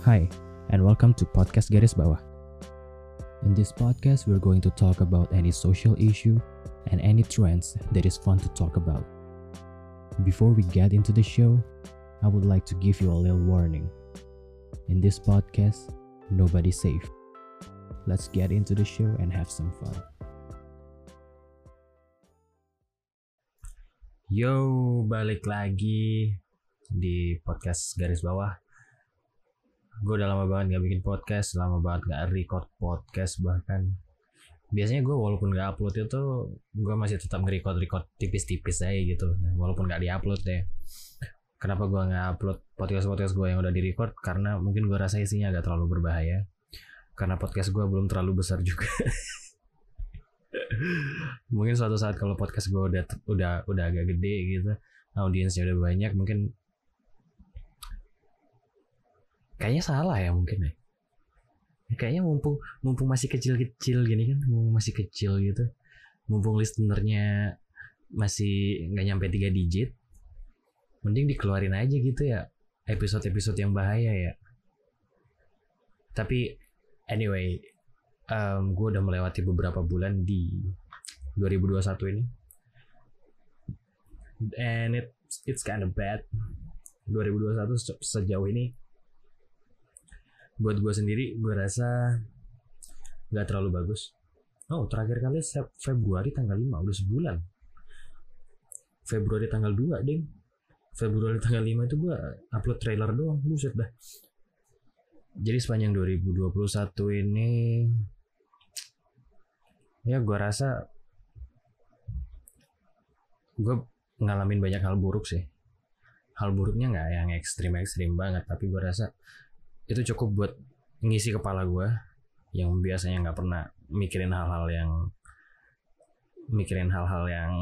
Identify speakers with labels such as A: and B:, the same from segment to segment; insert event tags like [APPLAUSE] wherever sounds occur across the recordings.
A: Hi, and welcome to Podcast Garis Bawah. In this podcast, we're going to talk about any social issue and any trends that is fun to talk about. Before we get into the show, I would like to give you a little warning. In this podcast, nobody's safe. Let's get into the show and have some fun. Yo, balik lagi di podcast garis bawah. Gue udah lama banget gak bikin podcast, lama banget gak record podcast bahkan. Biasanya gue walaupun gak upload itu, gue masih tetap nge-record-record tipis-tipis aja gitu. Walaupun gak di-upload deh. Kenapa gue gak upload podcast-podcast gue yang udah di-record? Karena mungkin gue rasa isinya agak terlalu berbahaya. Karena podcast gue belum terlalu besar juga. [LAUGHS] mungkin suatu saat kalau podcast gue udah udah udah agak gede gitu audiensnya udah banyak mungkin kayaknya salah ya mungkin ya. Kayaknya mumpung mumpung masih kecil-kecil gini kan mumpung masih kecil gitu. Mumpung listenernya masih nggak nyampe tiga digit mending dikeluarin aja gitu ya episode-episode yang bahaya ya. Tapi anyway um, gue udah melewati beberapa bulan di 2021 ini. And it it's kind of bad 2021 sejauh ini buat gue sendiri gue rasa nggak terlalu bagus. Oh terakhir kali Februari tanggal 5 udah sebulan. Februari tanggal 2 ding. Februari tanggal 5 itu gue upload trailer doang buset dah. Jadi sepanjang 2021 ini ya gue rasa gue ngalamin banyak hal buruk sih. Hal buruknya nggak yang ekstrim ekstrim banget tapi gue rasa itu cukup buat ngisi kepala gue yang biasanya nggak pernah mikirin hal-hal yang mikirin hal-hal yang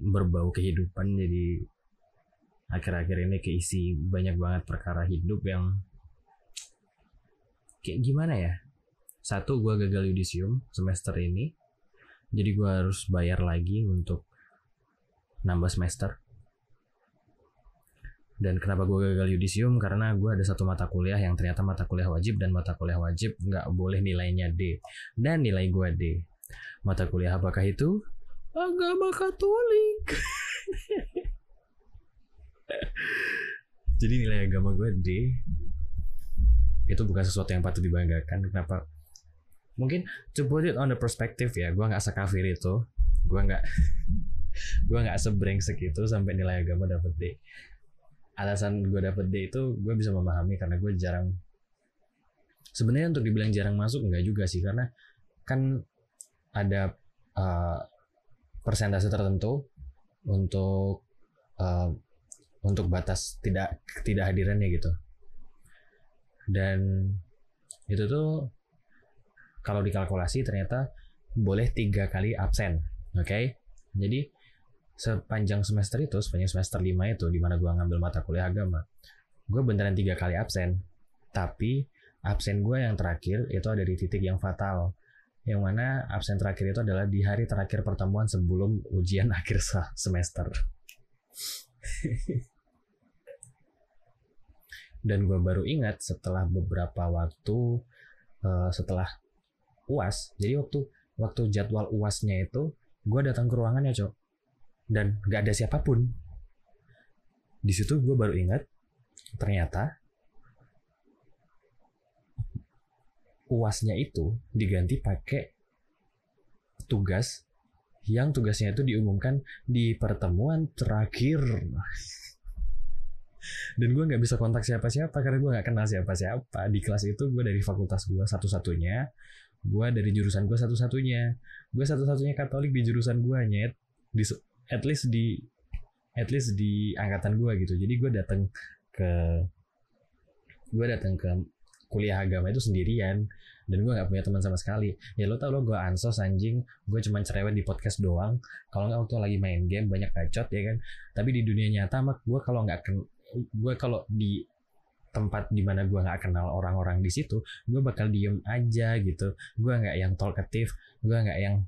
A: berbau kehidupan. Jadi akhir-akhir ini keisi banyak banget perkara hidup yang kayak gimana ya? Satu gue gagal yudisium semester ini. Jadi gue harus bayar lagi untuk nambah semester dan kenapa gue gagal yudisium? Karena gue ada satu mata kuliah yang ternyata mata kuliah wajib dan mata kuliah wajib nggak boleh nilainya D. Dan nilai gue D. Mata kuliah apakah itu? Agama Katolik. [LAUGHS] Jadi nilai agama gue D. Itu bukan sesuatu yang patut dibanggakan. Kenapa? Mungkin to put it on the perspective ya gue nggak sekafir itu. Gue nggak [LAUGHS] gue nggak sebrengsek itu sampai nilai agama dapet D alasan gue dapet D itu gue bisa memahami karena gue jarang sebenarnya untuk dibilang jarang masuk enggak juga sih karena kan ada uh, persentase tertentu untuk uh, untuk batas tidak tidak hadirannya gitu dan itu tuh kalau dikalkulasi ternyata boleh tiga kali absen oke okay? jadi sepanjang semester itu sepanjang semester 5 itu di mana gue ngambil mata kuliah agama gue beneran tiga kali absen. Tapi absen gue yang terakhir itu ada di titik yang fatal yang mana absen terakhir itu adalah di hari terakhir pertemuan sebelum ujian [LAUGHS] akhir semester. [LAUGHS] Dan gue baru ingat setelah beberapa waktu uh, setelah uas jadi waktu waktu jadwal uasnya itu gue datang ke ruangannya cok dan gak ada siapa pun. Di situ gue baru ingat ternyata uasnya itu diganti pakai tugas yang tugasnya itu diumumkan di pertemuan terakhir. [LAUGHS] Dan gue nggak bisa kontak siapa-siapa karena gue nggak kenal siapa-siapa di kelas itu gue dari fakultas gue satu-satunya, gue dari jurusan gue satu-satunya, gue satu-satunya Katolik di jurusan gue nyet di at least di at least di angkatan gue gitu. Jadi gue datang ke gue datang ke kuliah agama itu sendirian. Dan gue nggak punya teman sama sekali. Ya lo tau lo gue ansos anjing. Gue cuma cerewet di podcast doang. Kalau nggak waktu lagi main game banyak bacot ya kan? Tapi di dunia nyata mak gue kalau nggak ken gue kalau di tempat di mana gue nggak kenal orang-orang di situ gue bakal diem aja gitu. Gue nggak yang talkative gue nggak yang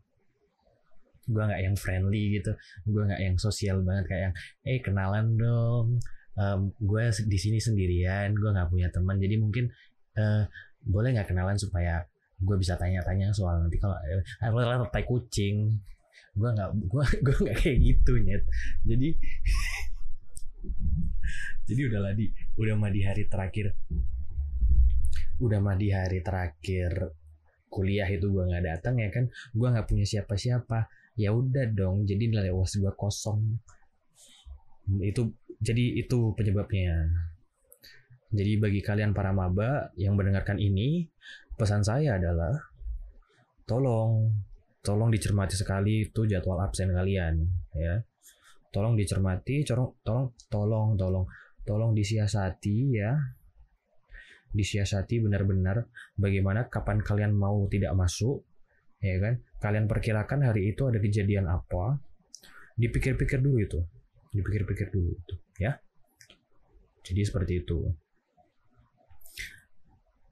A: gue nggak yang friendly gitu. Gue nggak yang sosial banget kayak yang eh kenalan dong. Um, gue di sini sendirian gue nggak punya teman. Jadi mungkin eh, boleh nggak kenalan supaya gue bisa tanya-tanya soal nanti kalau eh tai kucing. Gue nggak gue [LAUGHS] gue nggak kayak gitu nyet. Jadi [LAUGHS] jadi udahlah di. Udah mah di hari terakhir udah mah di hari terakhir kuliah itu gue nggak datang ya kan. Gue nggak punya siapa-siapa ya udah dong jadi nilai uas gue kosong. Itu jadi itu penyebabnya. Jadi bagi kalian para maba yang mendengarkan ini pesan saya adalah tolong tolong dicermati sekali itu jadwal absen kalian ya. Tolong dicermati tolong tolong tolong tolong tolong disiasati ya. Disiasati benar-benar bagaimana kapan kalian mau tidak masuk ya kan kalian perkirakan hari itu ada kejadian apa dipikir-pikir dulu itu. Dipikir-pikir dulu itu ya. Jadi seperti itu.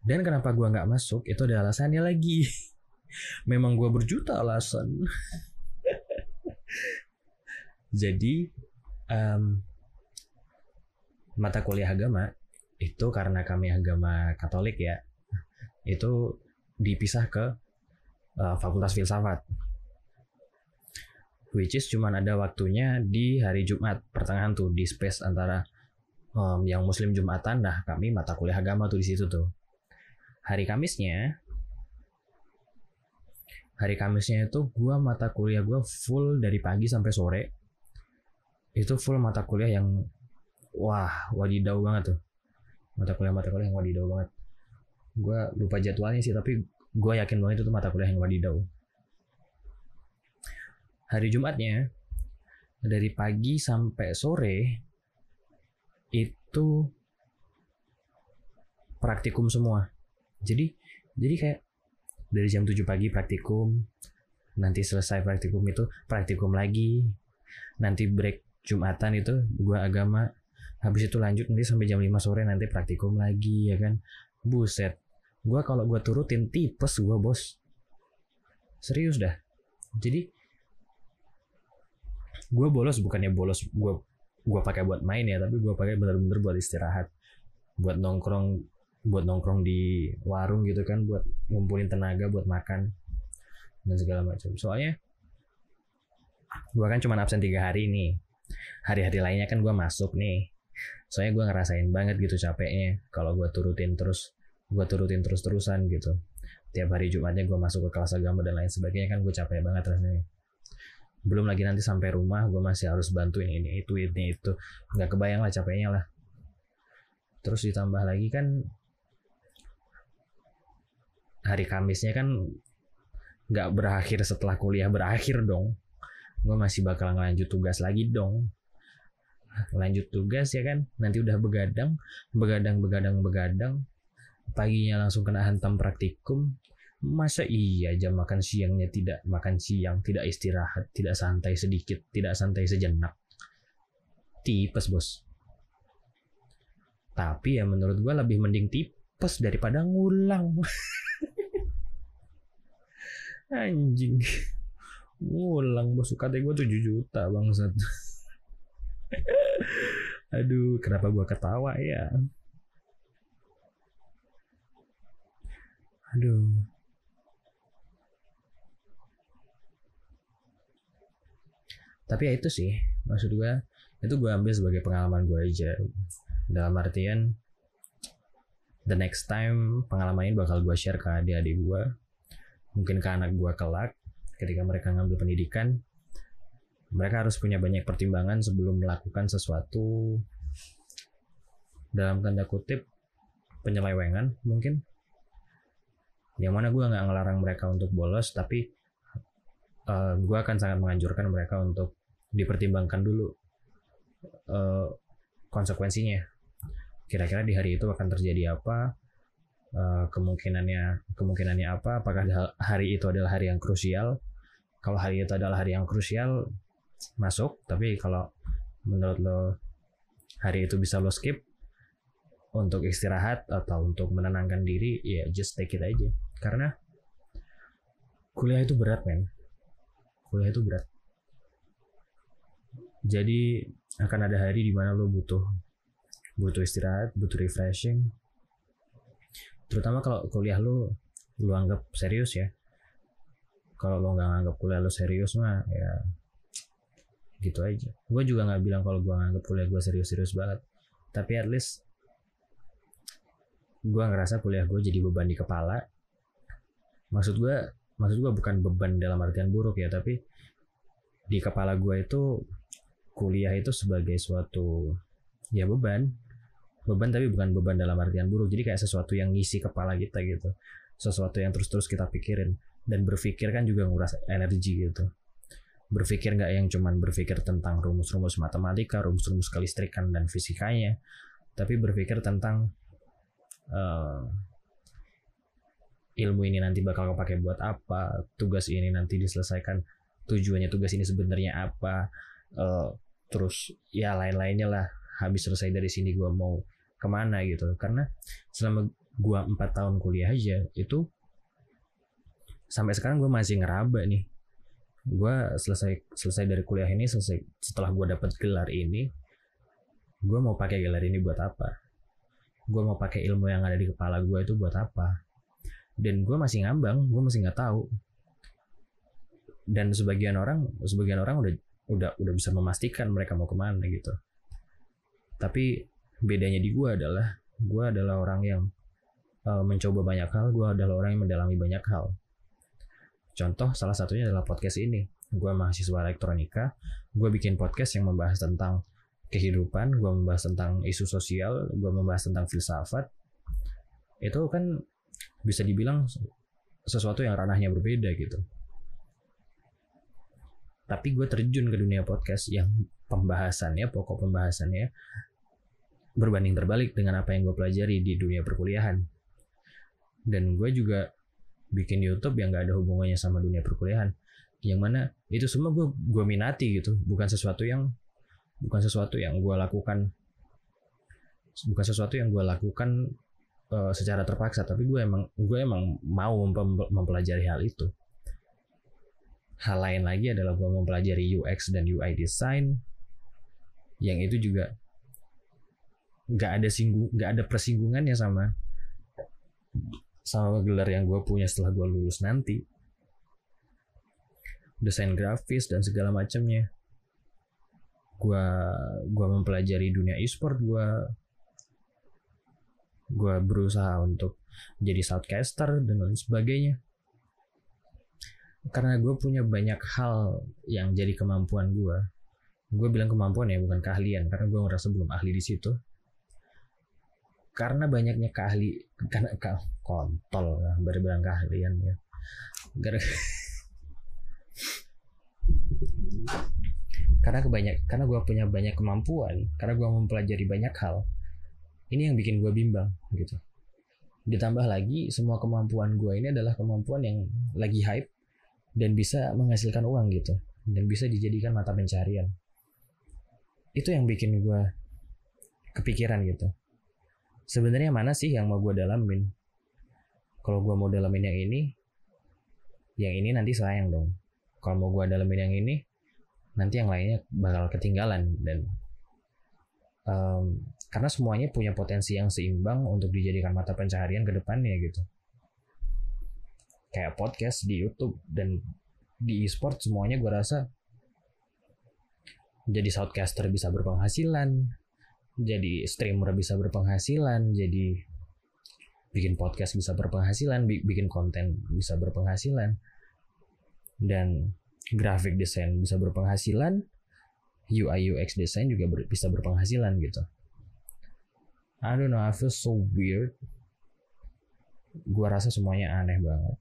A: Dan kenapa gua nggak masuk? Itu ada alasannya lagi. [LAUGHS] Memang gua berjuta alasan. [LAUGHS] Jadi um, mata kuliah agama itu karena kami agama Katolik ya itu dipisah ke uh, Fakultas Filsafat. Which is cuman ada waktunya di hari Jumat pertengahan tuh di space antara um, yang Muslim Jumatan nah kami mata kuliah agama tuh di situ tuh. Hari Kamisnya hari Kamisnya itu gua mata kuliah gua full dari pagi sampai sore. Itu full mata kuliah yang wah wadidau banget tuh. Mata kuliah mata kuliah yang wadidau banget. Gue lupa jadwalnya sih tapi gue yakin banget itu mata kuliah yang wadidau. Hari Jumatnya dari pagi sampai sore itu praktikum semua. Jadi jadi kayak dari jam 7 pagi praktikum nanti selesai praktikum itu praktikum lagi. Nanti break Jumatan itu gue agama. Habis itu lanjut nanti sampai jam 5 sore nanti praktikum lagi ya kan? Buset gue kalau gue turutin tipes gue bos. Serius dah. Jadi gue bolos bukannya bolos gue gue pakai buat main ya tapi gue pakai bener-bener buat istirahat. Buat nongkrong buat nongkrong di warung gitu kan buat ngumpulin tenaga buat makan dan segala macam. Soalnya gue kan cuma absen tiga hari nih. Hari-hari lainnya kan gue masuk nih. Soalnya gue ngerasain banget gitu capeknya kalau gue turutin terus gue turutin terus-terusan gitu. Tiap hari Jumatnya gue masuk ke kelas agama dan lain sebagainya kan gue capek banget rasanya. Belum lagi nanti sampai rumah gue masih harus bantuin ini itu ini itu. Nggak kebayang lah capeknya lah. Terus ditambah lagi kan hari Kamisnya kan nggak berakhir setelah kuliah berakhir dong. Gue masih bakal ngelanjut tugas lagi dong. Lanjut tugas ya kan nanti udah begadang begadang begadang begadang paginya langsung kena hantam praktikum masa iya jam makan siangnya tidak makan siang tidak istirahat tidak santai sedikit tidak santai sejenak? Tipes bos. Tapi ya menurut gue lebih mending tipes daripada ngulang. [LAUGHS] Anjing. Ngulang bos. UKT gue 7 juta bangsat. [LAUGHS] Aduh, kenapa gua ketawa ya? Aduh. Tapi ya itu sih, maksud gua itu gua ambil sebagai pengalaman gua aja. Dalam artian the next time pengalaman ini bakal gua share ke adik-adik gua, mungkin ke anak gua kelak ketika mereka ngambil pendidikan mereka harus punya banyak pertimbangan sebelum melakukan sesuatu dalam tanda kutip penyelewengan mungkin yang mana gue nggak ngelarang mereka untuk bolos tapi uh, eh, gue akan sangat menganjurkan mereka untuk dipertimbangkan dulu uh, konsekuensinya. Kira-kira di hari itu akan terjadi apa uh, kemungkinannya kemungkinannya apa apakah hari itu adalah hari yang krusial. Kalau hari itu adalah hari yang krusial masuk tapi kalau menurut lo hari itu bisa lo skip untuk istirahat atau untuk menenangkan diri ya just take it aja karena kuliah itu berat men. Kuliah itu berat. Jadi akan ada hari di mana lo butuh butuh istirahat butuh refreshing. Terutama kalau kuliah lu lu anggap serius ya. Kalau lo nggak nganggap kuliah lu serius mah ya gitu aja. Gue juga nggak bilang kalau gue nganggap kuliah gue serius-serius banget. Tapi at least gue ngerasa kuliah gue jadi beban di kepala maksud gue maksud gue bukan beban dalam artian buruk ya tapi di kepala gue itu kuliah itu sebagai suatu ya beban. Beban tapi bukan beban dalam artian buruk. Jadi kayak sesuatu yang ngisi kepala kita gitu. Sesuatu yang terus-terus kita pikirin. Dan berpikir kan juga nguras energi gitu. Berpikir nggak yang cuman berpikir tentang rumus-rumus matematika rumus-rumus kelistrikan dan fisikanya. Tapi berpikir tentang uh, ilmu ini nanti bakal kepake buat apa tugas ini nanti diselesaikan tujuannya tugas ini sebenarnya apa uh, terus ya lain-lainnya lah habis selesai dari sini gue mau ke mana gitu. Karena selama gue empat tahun kuliah aja itu sampai sekarang gue masih ngeraba nih. Gue selesai selesai dari kuliah ini selesai setelah gue dapat gelar ini gue mau pakai gelar ini buat apa? Gue mau pakai ilmu yang ada di kepala gue itu buat apa dan gue masih ngambang gue masih nggak tahu. Dan sebagian orang sebagian orang udah udah udah bisa memastikan mereka mau ke mana gitu. Tapi bedanya di gue adalah gue adalah orang yang uh, mencoba banyak hal gue adalah orang yang mendalami banyak hal. Contoh salah satunya adalah podcast ini. Gue mahasiswa elektronika gue bikin podcast yang membahas tentang kehidupan, gue membahas tentang isu sosial, gue membahas tentang filsafat, itu kan bisa dibilang sesuatu yang ranahnya berbeda gitu. Tapi gue terjun ke dunia podcast yang pembahasannya, pokok pembahasannya berbanding terbalik dengan apa yang gue pelajari di dunia perkuliahan. Dan gue juga bikin YouTube yang gak ada hubungannya sama dunia perkuliahan. Yang mana itu semua gue gue minati gitu, bukan sesuatu yang bukan sesuatu yang gue lakukan bukan sesuatu yang gue lakukan uh, secara terpaksa tapi gue emang gue emang mau mempelajari hal itu. Hal lain lagi adalah gue mempelajari UX dan UI design yang itu juga nggak ada singgung nggak ada persinggungannya sama sama gelar yang gue punya setelah gue lulus nanti. Desain grafis dan segala macamnya. Gue gua mempelajari dunia e-sport gue gue berusaha untuk jadi shoutcaster dan lain sebagainya. Karena gue punya banyak hal yang jadi kemampuan gue gue bilang kemampuan ya bukan keahlian karena gue ngerasa belum ahli di situ. Karena banyaknya keahli karena kontol lah baru bilang keahlian ya. Gara karena kebanyak karena gue punya banyak kemampuan karena gue mempelajari banyak hal ini yang bikin gue bimbang gitu. Ditambah lagi semua kemampuan gue ini adalah kemampuan yang lagi hype dan bisa menghasilkan uang gitu. Dan bisa dijadikan mata pencarian. Itu yang bikin gue kepikiran gitu. Sebenarnya mana sih yang mau gue dalamin? Kalau gue mau dalamin yang ini yang ini nanti sayang dong. Kalau mau gue dalamin yang ini nanti yang lainnya bakal ketinggalan dan um, karena semuanya punya potensi yang seimbang untuk dijadikan mata pencaharian ke depannya gitu kayak podcast di YouTube dan di e-sport semuanya gue rasa jadi shoutcaster bisa berpenghasilan jadi streamer bisa berpenghasilan jadi bikin podcast bisa berpenghasilan bikin konten bisa berpenghasilan dan graphic design bisa berpenghasilan, UI UX design juga bisa berpenghasilan gitu. I don't know, I feel so weird. Gua rasa semuanya aneh banget.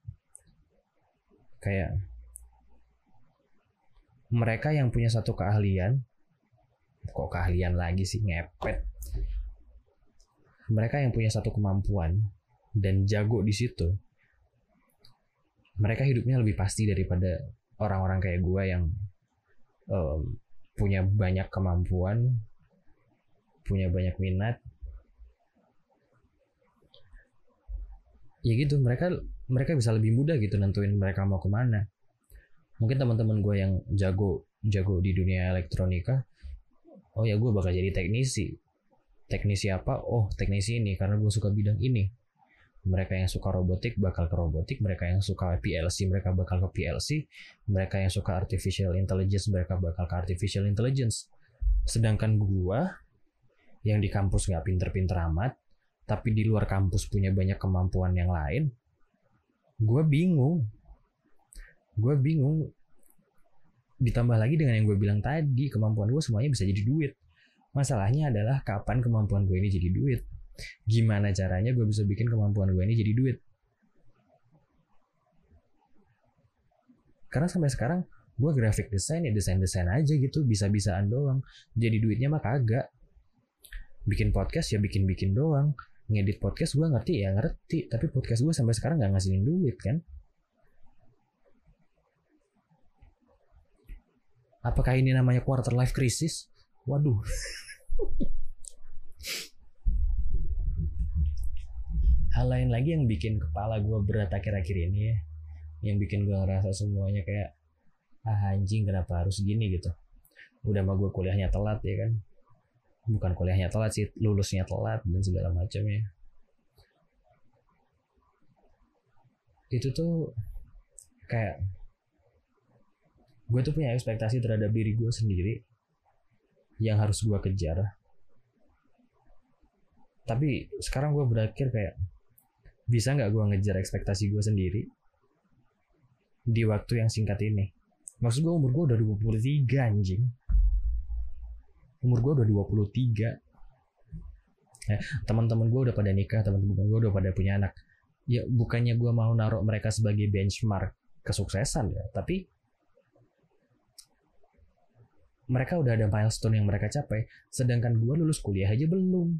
A: Kayak mereka yang punya satu keahlian, kok keahlian lagi sih ngepet. Mereka yang punya satu kemampuan dan jago di situ, mereka hidupnya lebih pasti daripada orang-orang kayak gue yang um, punya banyak kemampuan, punya banyak minat, ya gitu mereka mereka bisa lebih mudah gitu nentuin mereka mau ke mana. Mungkin teman-teman gue yang jago jago di dunia elektronika, oh ya gue bakal jadi teknisi. Teknisi apa? Oh teknisi ini karena gue suka bidang ini. mereka yang suka robotik bakal ke robotik mereka yang suka PLC mereka bakal ke PLC mereka yang suka artificial intelligence mereka bakal ke artificial intelligence sedangkan gua yang di kampus nggak pinter-pinter amat tapi di luar kampus punya banyak kemampuan yang lain gue bingung. Gue bingung ditambah lagi dengan yang gue bilang tadi kemampuan gue semuanya bisa jadi duit. Masalahnya adalah kapan kemampuan gue ini jadi duit? Gimana caranya gue bisa bikin kemampuan gue ini jadi duit? Karena sampai sekarang gue graphic design ya desain desain aja gitu bisa bisaan doang. Jadi duitnya mah kagak. Bikin podcast ya bikin bikin doang ngedit podcast gue ngerti ya ngerti tapi podcast gue sampai sekarang nggak ngasihin duit kan Apakah ini namanya quarter life crisis? Waduh. Hal lain lagi yang bikin kepala gue berat akhir-akhir ini ya. Yang bikin gue ngerasa semuanya kayak, ah anjing kenapa harus gini gitu. Udah mah gue kuliahnya telat ya kan. Bukan kuliahnya telat sih, lulusnya telat dan segala macam ya. Itu tuh kayak gue tuh punya ekspektasi terhadap diri gue sendiri yang harus gue kejar. Tapi sekarang gue berakhir kayak bisa nggak gue ngejar ekspektasi gue sendiri di waktu yang singkat ini? Maksud gue umur gue udah 23 anjing umur gue udah 23 ya, teman-teman gue udah pada nikah teman-teman gue udah pada punya anak ya bukannya gue mau naruh mereka sebagai benchmark kesuksesan ya tapi mereka udah ada milestone yang mereka capai, sedangkan gue lulus kuliah aja belum.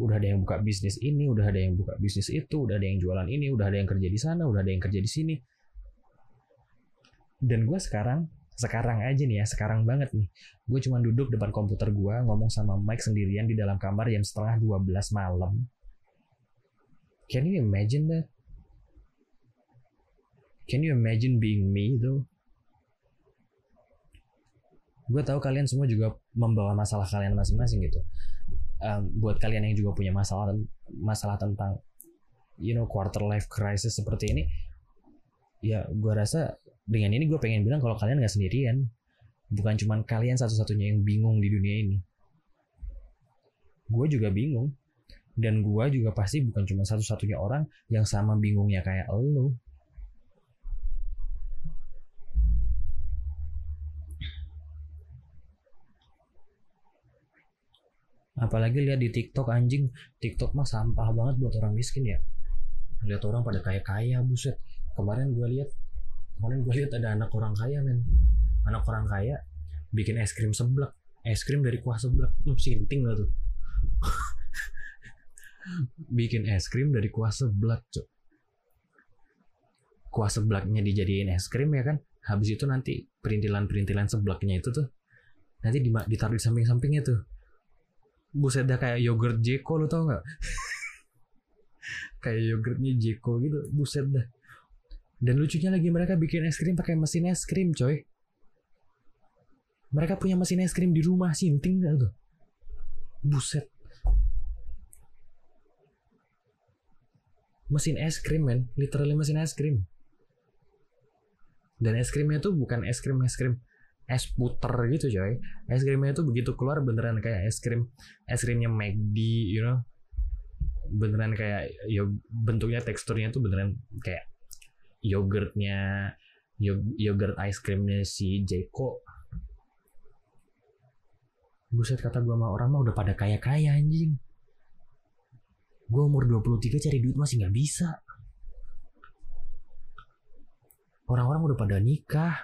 A: Udah ada yang buka bisnis ini, udah ada yang buka bisnis itu, udah ada yang jualan ini, udah ada yang kerja di sana, udah ada yang kerja di sini. Dan gue sekarang, sekarang aja nih ya, sekarang banget nih, gue cuma duduk depan komputer gue, ngomong sama Mike sendirian di dalam kamar jam setengah 12 malam. Can you imagine that? Can you imagine being me though? gue tahu kalian semua juga membawa masalah kalian masing-masing gitu um, buat kalian yang juga punya masalah masalah tentang you know quarter life crisis seperti ini ya gue rasa dengan ini gue pengen bilang kalau kalian nggak sendirian. Bukan cuma kalian satu-satunya yang bingung di dunia ini. Gue juga bingung. Dan gue juga pasti bukan cuma satu-satunya orang yang sama bingungnya kayak lo apalagi lihat di TikTok anjing. TikTok mah sampah banget buat orang miskin ya. Lihat orang pada kaya kaya buset. Kemarin gue lihat kemarin gue lihat ada anak orang kaya men. Anak orang kaya bikin es krim seblak. Es krim dari kuah seblak. Hmm, sinting gak tuh? [LAUGHS] Bikin es krim dari kuah seblak cok kuah seblaknya dijadiin es krim ya kan? Habis itu nanti perintilan-perintilan seblaknya itu tuh nanti ditaruh di samping-sampingnya tuh. Buset dah kayak yogurt Jeko lo tau nggak? [LAUGHS] Kayak yogurtnya Jeko gitu. Buset dah dan lucunya lagi mereka bikin es krim pakai mesin es krim coy. Mereka punya mesin es krim di rumah sinting gak tuh? Buset. Mesin es krim men. Literally mesin es krim. Dan es krimnya tuh bukan es krim es krim es puter gitu coy. Es krimnya itu begitu keluar beneran kayak es krim es krimnya McD you know? Beneran kayak yo bentuknya teksturnya tuh beneran kayak yogurtnya yogurt ice creamnya si Jeko. Buset kata gue sama orang mah udah pada kaya kaya anjing. Gue umur 23 cari duit masih nggak bisa. Orang-orang udah pada nikah.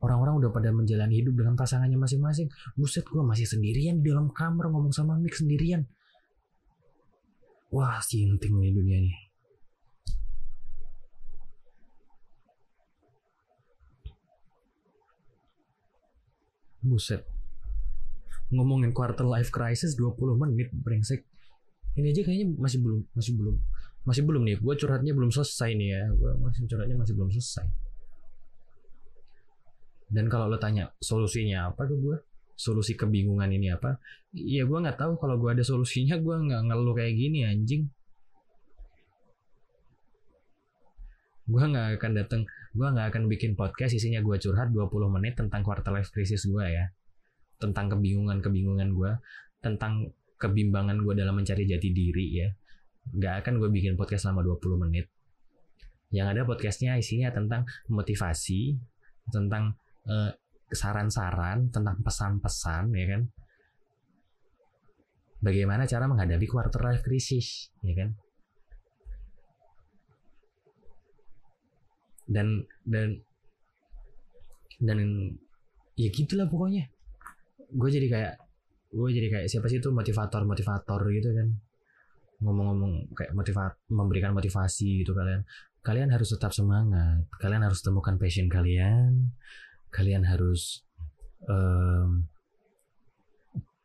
A: Orang-orang udah pada menjalani hidup dengan pasangannya masing-masing. Buset gue masih sendirian di dalam kamar ngomong sama Mik sendirian. Wah sinting nih dunia ini buset. Ngomongin quarter life crisis 20 menit brengsek. Ini aja kayaknya masih belum masih belum masih belum nih. Gue curhatnya belum selesai nih ya. Gue masih curhatnya masih belum selesai. Dan kalau lo tanya solusinya apa ke gue solusi kebingungan ini apa? Ya gue nggak tahu. Kalau gue ada solusinya gue nggak ngeluh kayak gini anjing. Gue nggak akan datang gue nggak akan bikin podcast isinya gue curhat 20 menit tentang quarter life crisis gue ya. Tentang kebingungan kebingungan gue tentang kebimbangan gue dalam mencari jati diri ya. Nggak akan gue bikin podcast selama 20 menit. Yang ada podcastnya isinya tentang motivasi tentang eh, saran-saran tentang pesan-pesan ya kan? Bagaimana cara menghadapi quarter life crisis ya kan dan dan dan ya gitulah pokoknya. Gue jadi kayak gue jadi kayak siapa sih itu motivator motivator gitu kan. Ngomong-ngomong kayak motivat memberikan motivasi gitu kalian. Kalian harus tetap semangat. Kalian harus temukan passion kalian. Kalian harus um,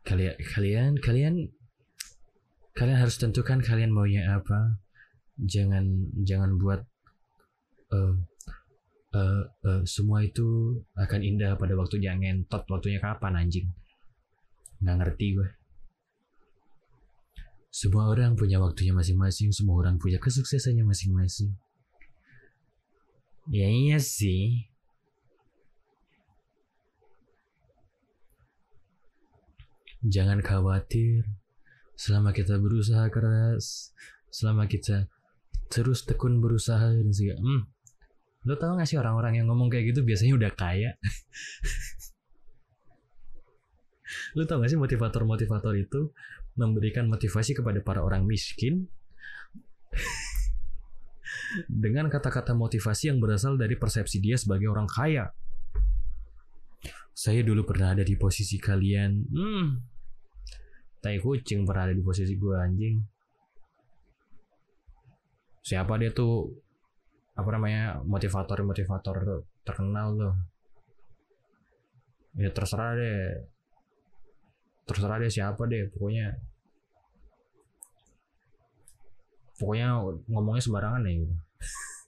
A: kalian kalian kalian kalian harus tentukan kalian maunya apa. Jangan jangan buat uh, uh, uh, semua itu akan indah pada waktunya ngentot waktunya kapan anjing? Nggak ngerti gue semua orang punya waktunya masing-masing semua orang punya kesuksesannya masing-masing. Ya iya sih. Jangan khawatir. Selama kita berusaha keras selama kita terus tekun berusaha dan segala hmm, lo tau gak sih orang-orang yang ngomong kayak gitu biasanya udah kaya? Lo tau gak sih motivator-motivator itu memberikan motivasi kepada para orang miskin? Dengan kata-kata motivasi yang berasal dari persepsi dia sebagai orang kaya. Saya dulu pernah ada di posisi kalian. Hmm, tai kucing pernah ada di posisi gue anjing. Siapa dia tuh apa namanya motivator motivator terkenal tuh. Ya terserah deh. Terserah deh siapa deh pokoknya. Pokoknya ngomongnya sembarangan ya gitu.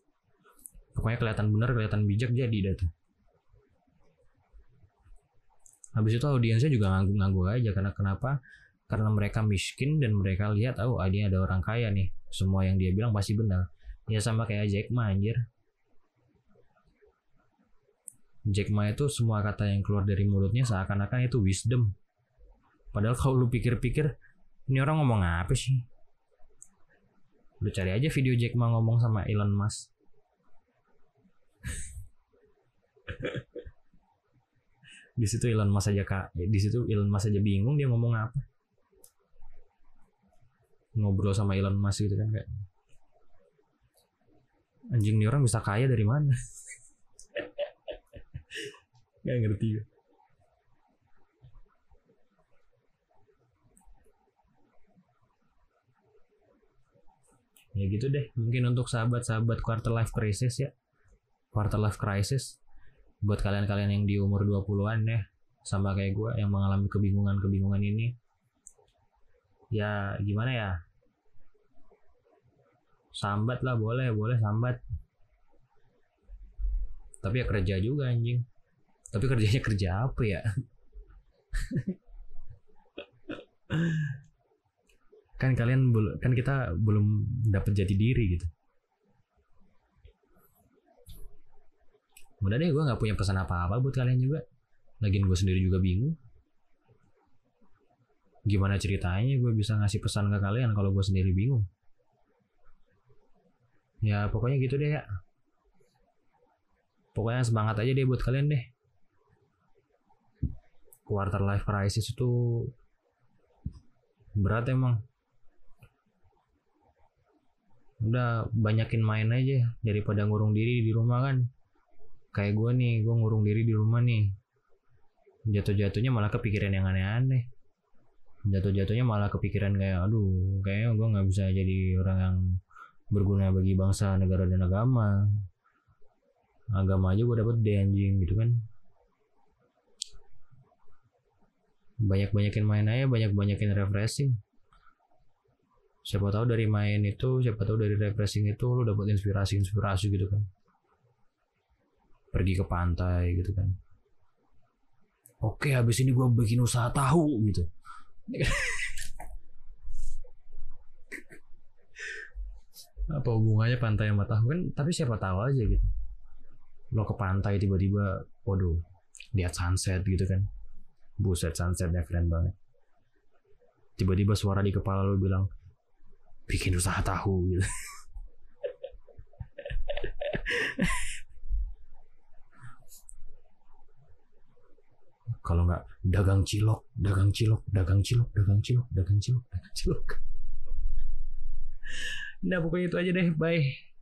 A: [LAUGHS] pokoknya kelihatan benar kelihatan bijak jadi dah tuh. Habis itu audiensnya juga ngangguk-ngangguk aja karena kenapa? Karena mereka miskin dan mereka lihat oh ini ada orang kaya nih. Semua yang dia bilang pasti benar ya sama kayak Jack Ma anjir. Jack Ma itu semua kata yang keluar dari mulutnya seakan-akan itu wisdom. Padahal kalau lu pikir-pikir ini orang ngomong apa sih? Lu cari aja video Jack Ma ngomong sama Elon Musk. [LAUGHS] Di situ Elon Musk aja kak. Di situ Elon Musk aja bingung dia ngomong apa. Ngobrol sama Elon Musk gitu kan kayak anjing nih orang bisa kaya dari mana? Nggak ngerti gue ya gitu deh mungkin untuk sahabat-sahabat quarter life crisis ya. Quarter life crisis. Buat kalian-kalian yang di umur 20-an ya sama kayak gue yang mengalami kebingungan-kebingungan ini. Ya gimana ya sambat lah boleh boleh sambat. Tapi ya kerja juga anjing. Tapi kerjanya [LAUGHS] kerja apa ya? [LAUGHS] Kan kalian kan kita belum dapat jati diri gitu. Udah deh gue nggak punya pesan apa-apa buat kalian juga. Lagian gue sendiri juga bingung. Gimana ceritanya gue bisa ngasih pesan ke kalian kalau gue sendiri bingung ya pokoknya gitu deh ya. Pokoknya semangat aja deh buat kalian deh. Quarter life crisis itu berat emang. Udah banyakin main aja daripada ngurung diri di rumah kan. Kayak gue nih gue ngurung diri di rumah nih. Jatuh-jatuhnya malah kepikiran yang aneh-aneh. Jatuh-jatuhnya malah kepikiran kayak aduh kayaknya gue nggak bisa jadi orang yang berguna bagi bangsa negara dan agama. Agama aja gue dapet deh anjing gitu kan. Banyak-banyakin main aja banyak-banyakin refreshing. Siapa tahu dari main itu siapa tahu dari refreshing itu lo dapet inspirasi inspirasi gitu kan. Pergi ke pantai gitu kan. Oke habis ini gue bikin usaha tahu gitu [LAUGHS] apa hubungannya pantai sama tahu? Kan tapi siapa tahu aja gitu. Lo ke pantai tiba-tiba waduh lihat sunset gitu kan. Buset sunsetnya keren banget. Tiba-tiba suara di kepala lo bilang bikin usaha tahu gitu. [LAUGHS] Kalau nggak dagang cilok dagang cilok dagang cilok dagang cilok dagang cilok dagang cilok [LAUGHS] nah pokoknya itu aja deh. Bye